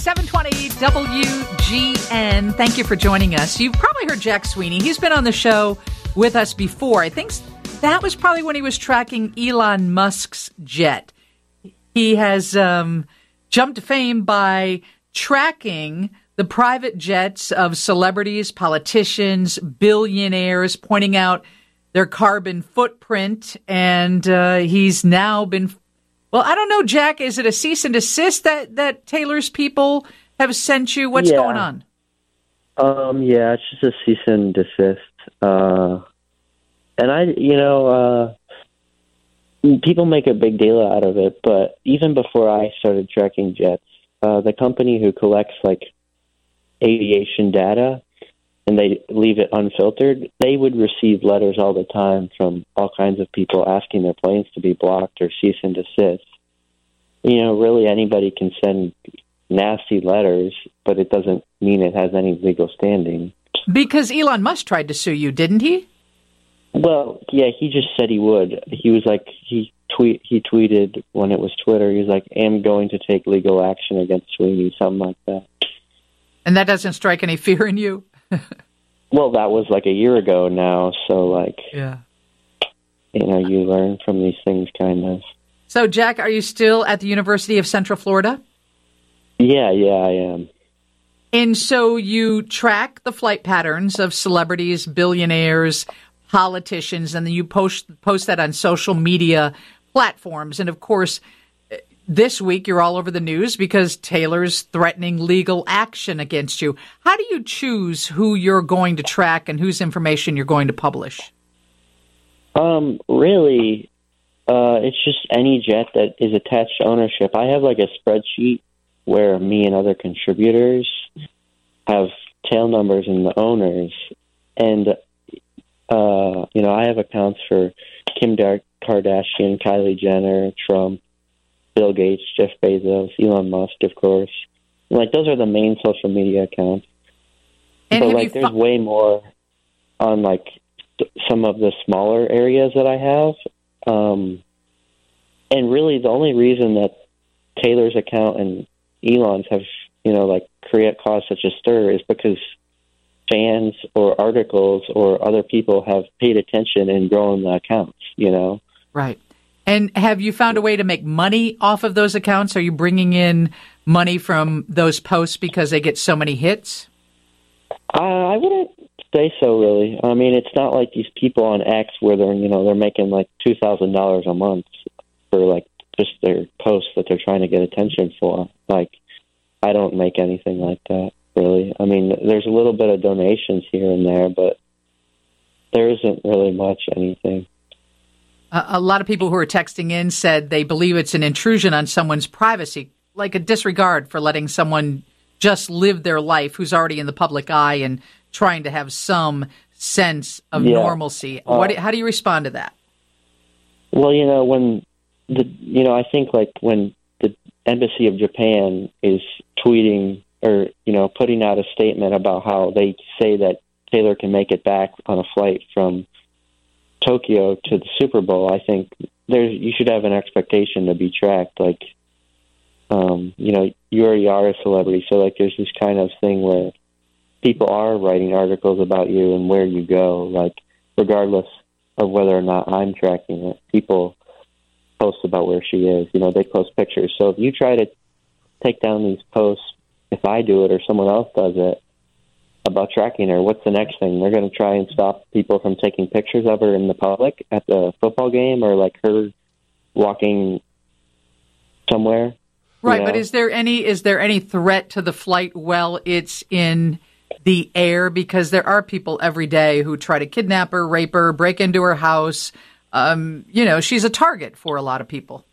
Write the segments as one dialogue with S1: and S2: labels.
S1: 720 WGN. Thank you for joining us. You've probably heard Jack Sweeney. He's been on the show with us before. I think that was probably when he was tracking Elon Musk's jet. He has um, jumped to fame by tracking the private jets of celebrities, politicians, billionaires, pointing out their carbon footprint. And uh, he's now been well, I don't know, Jack. Is it a cease and desist that that Taylor's people have sent you? What's
S2: yeah.
S1: going on?
S2: Um, yeah, it's just a cease and desist. Uh, and I, you know, uh, people make a big deal out of it, but even before I started tracking jets, uh, the company who collects like aviation data and they leave it unfiltered, they would receive letters all the time from all kinds of people asking their planes to be blocked or cease and desist. You know, really anybody can send nasty letters, but it doesn't mean it has any legal standing.
S1: Because Elon Musk tried to sue you, didn't he?
S2: Well, yeah, he just said he would. He was like he tweet he tweeted when it was Twitter. He was like, "Am going to take legal action against Sweeney," something like that.
S1: And that doesn't strike any fear in you.
S2: well, that was like a year ago now, so like,
S1: yeah,
S2: you know, you learn from these things, kind of.
S1: So, Jack, are you still at the University of Central Florida?
S2: Yeah, yeah, I am.
S1: And so you track the flight patterns of celebrities, billionaires, politicians, and then you post post that on social media platforms. And of course, this week you're all over the news because Taylor's threatening legal action against you. How do you choose who you're going to track and whose information you're going to publish?
S2: Um, really, uh, it's just any jet that is attached to ownership. I have like a spreadsheet where me and other contributors have tail numbers and the owners, and uh, you know I have accounts for Kim Kardashian, Kylie Jenner, Trump, Bill Gates, Jeff Bezos, Elon Musk, of course. like those are the main social media accounts.
S1: And
S2: but like, there's fu- way more on like some of the smaller areas that I have. Um, and really, the only reason that Taylor's account and Elon's have, you know, like create caused such a stir is because fans or articles or other people have paid attention and grown the accounts, you know?
S1: Right. And have you found a way to make money off of those accounts? Are you bringing in money from those posts because they get so many hits?
S2: Uh, I wouldn't say so, really. I mean, it's not like these people on X where they're you know they're making like two thousand dollars a month for like just their posts that they're trying to get attention for. Like, I don't make anything like that, really. I mean, there's a little bit of donations here and there, but there isn't really much anything.
S1: A lot of people who are texting in said they believe it's an intrusion on someone's privacy, like a disregard for letting someone just live their life who's already in the public eye and trying to have some sense of
S2: yeah.
S1: normalcy. Uh, what? How do you respond to that?
S2: Well, you know, when the you know, I think like when the embassy of Japan is tweeting or you know putting out a statement about how they say that Taylor can make it back on a flight from Tokyo to the Super Bowl, I think there's you should have an expectation to be tracked. Like, um, you know, you already are a celebrity, so like there's this kind of thing where people are writing articles about you and where you go. Like, regardless of whether or not I'm tracking it, people post about where she is. You know, they post pictures. So if you try to take down these posts, if I do it or someone else does it, about tracking her. What's the next thing? They're going to try and stop people from taking pictures of her in the public at the football game or like her walking somewhere.
S1: Right,
S2: you know?
S1: but is there any is there any threat to the flight while it's in the air? Because there are people every day who try to kidnap her, rape her, break into her house. Um, you know, she's a target for a lot of people.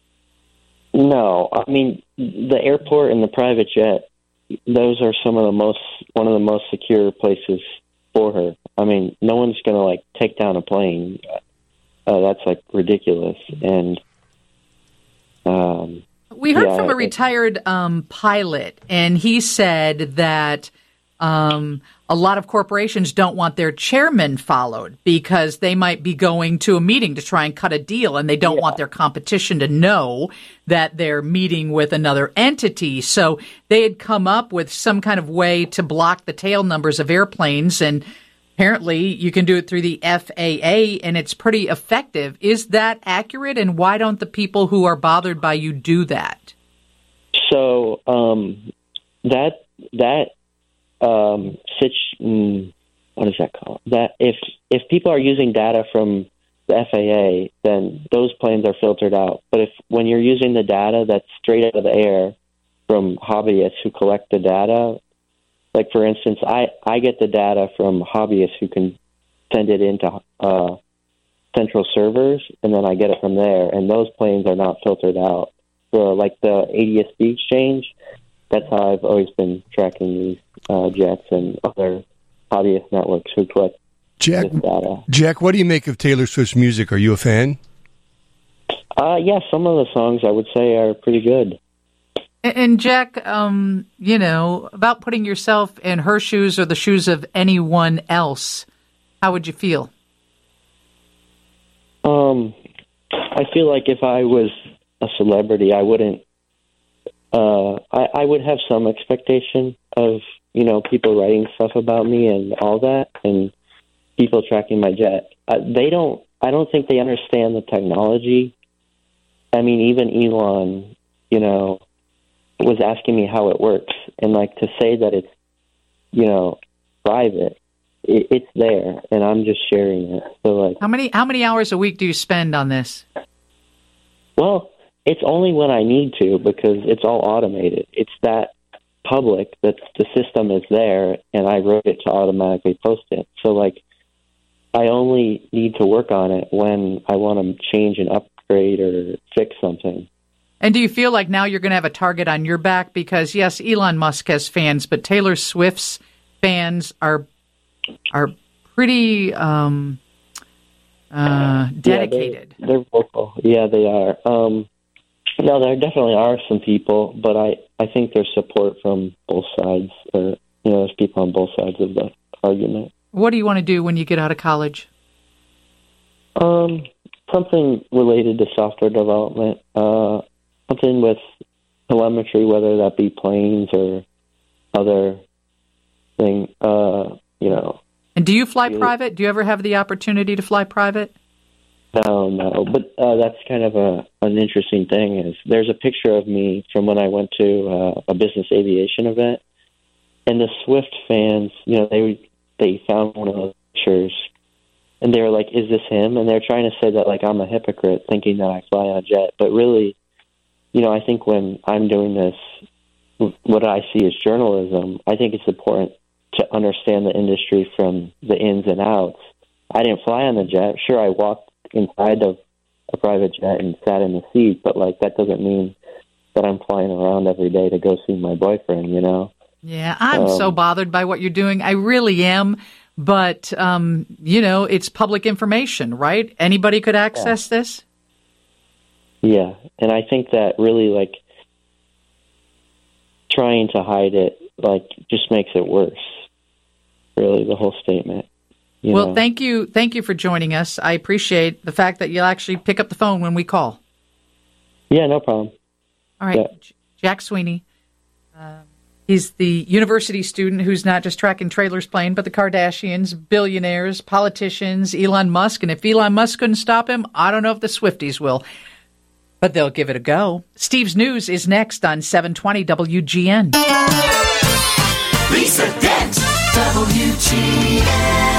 S2: No, I mean the airport and the private jet those are some of the most one of the most secure places for her. I mean, no one's going to like take down a plane. Uh, that's like ridiculous. And um,
S1: we heard
S2: yeah,
S1: from a retired um, pilot, and he said that um, a lot of corporations don't want their chairman followed because they might be going to a meeting to try and cut a deal and they don't yeah. want their competition to know that they're meeting with another entity. So they had come up with some kind of way to block the tail numbers of airplanes and apparently you can do it through the FAA and it's pretty effective. Is that accurate and why don't the people who are bothered by you do that?
S2: So um, that that um, such mm, what is that called? That if if people are using data from the FAA, then those planes are filtered out. But if when you're using the data that's straight out of the air from hobbyists who collect the data, like for instance, I I get the data from hobbyists who can send it into uh, central servers, and then I get it from there. And those planes are not filtered out. So like the ADSB exchange, that's how I've always been tracking these uh, jets and other hobbyist networks who collect
S3: Jack, Jack, what do you make of Taylor Swift's music? Are you a fan?
S2: Uh, yeah, some of the songs I would say are pretty good.
S1: And Jack, um, you know, about putting yourself in her shoes or the shoes of anyone else, how would you feel?
S2: Um, I feel like if I was a celebrity, I wouldn't. Uh, I, I would have some expectation of you know, people writing stuff about me and all that, and people tracking my jet. Uh, they don't. I don't think they understand the technology. I mean, even Elon, you know, was asking me how it works, and like to say that it's, you know, private. It, it's there, and I'm just sharing it. So, like,
S1: how many how many hours a week do you spend on this?
S2: Well, it's only when I need to because it's all automated. It's that public that the system is there and I wrote it to automatically post it. So like I only need to work on it when I want to change and upgrade or fix something.
S1: And do you feel like now you're going to have a target on your back because yes, Elon Musk has fans, but Taylor Swift's fans are are pretty um, uh, dedicated.
S2: Yeah, they're, they're vocal. Yeah, they are. Um, no, there definitely are some people, but I I think there's support from both sides. Or you know, there's people on both sides of the argument.
S1: What do you want to do when you get out of college?
S2: Um, something related to software development. Uh, something with telemetry, whether that be planes or other thing. Uh, you know.
S1: And do you fly private? Do you ever have the opportunity to fly private?
S2: No, no, but uh, that's kind of a an interesting thing. Is there's a picture of me from when I went to uh, a business aviation event, and the Swift fans, you know, they they found one of those pictures, and they were like, "Is this him?" And they're trying to say that like I'm a hypocrite, thinking that I fly on a jet, but really, you know, I think when I'm doing this, what I see as journalism, I think it's important to understand the industry from the ins and outs. I didn't fly on the jet. Sure, I walked inside of a private jet and sat in the seat, but like that doesn't mean that I'm flying around every day to go see my boyfriend, you know?
S1: Yeah, I'm um, so bothered by what you're doing. I really am. But, um, you know, it's public information, right? Anybody could access yeah. this?
S2: Yeah. And I think that really, like, trying to hide it, like, just makes it worse. Really, the whole statement.
S1: You well, know. thank you, thank you for joining us. I appreciate the fact that you'll actually pick up the phone when we call.
S2: Yeah, no problem.
S1: All right, yeah. Jack Sweeney. Uh, he's the university student who's not just tracking Taylor's plane, but the Kardashians, billionaires, politicians, Elon Musk. And if Elon Musk couldn't stop him, I don't know if the Swifties will. But they'll give it a go. Steve's News is next on 720 WGN. Lisa Dent, WGN.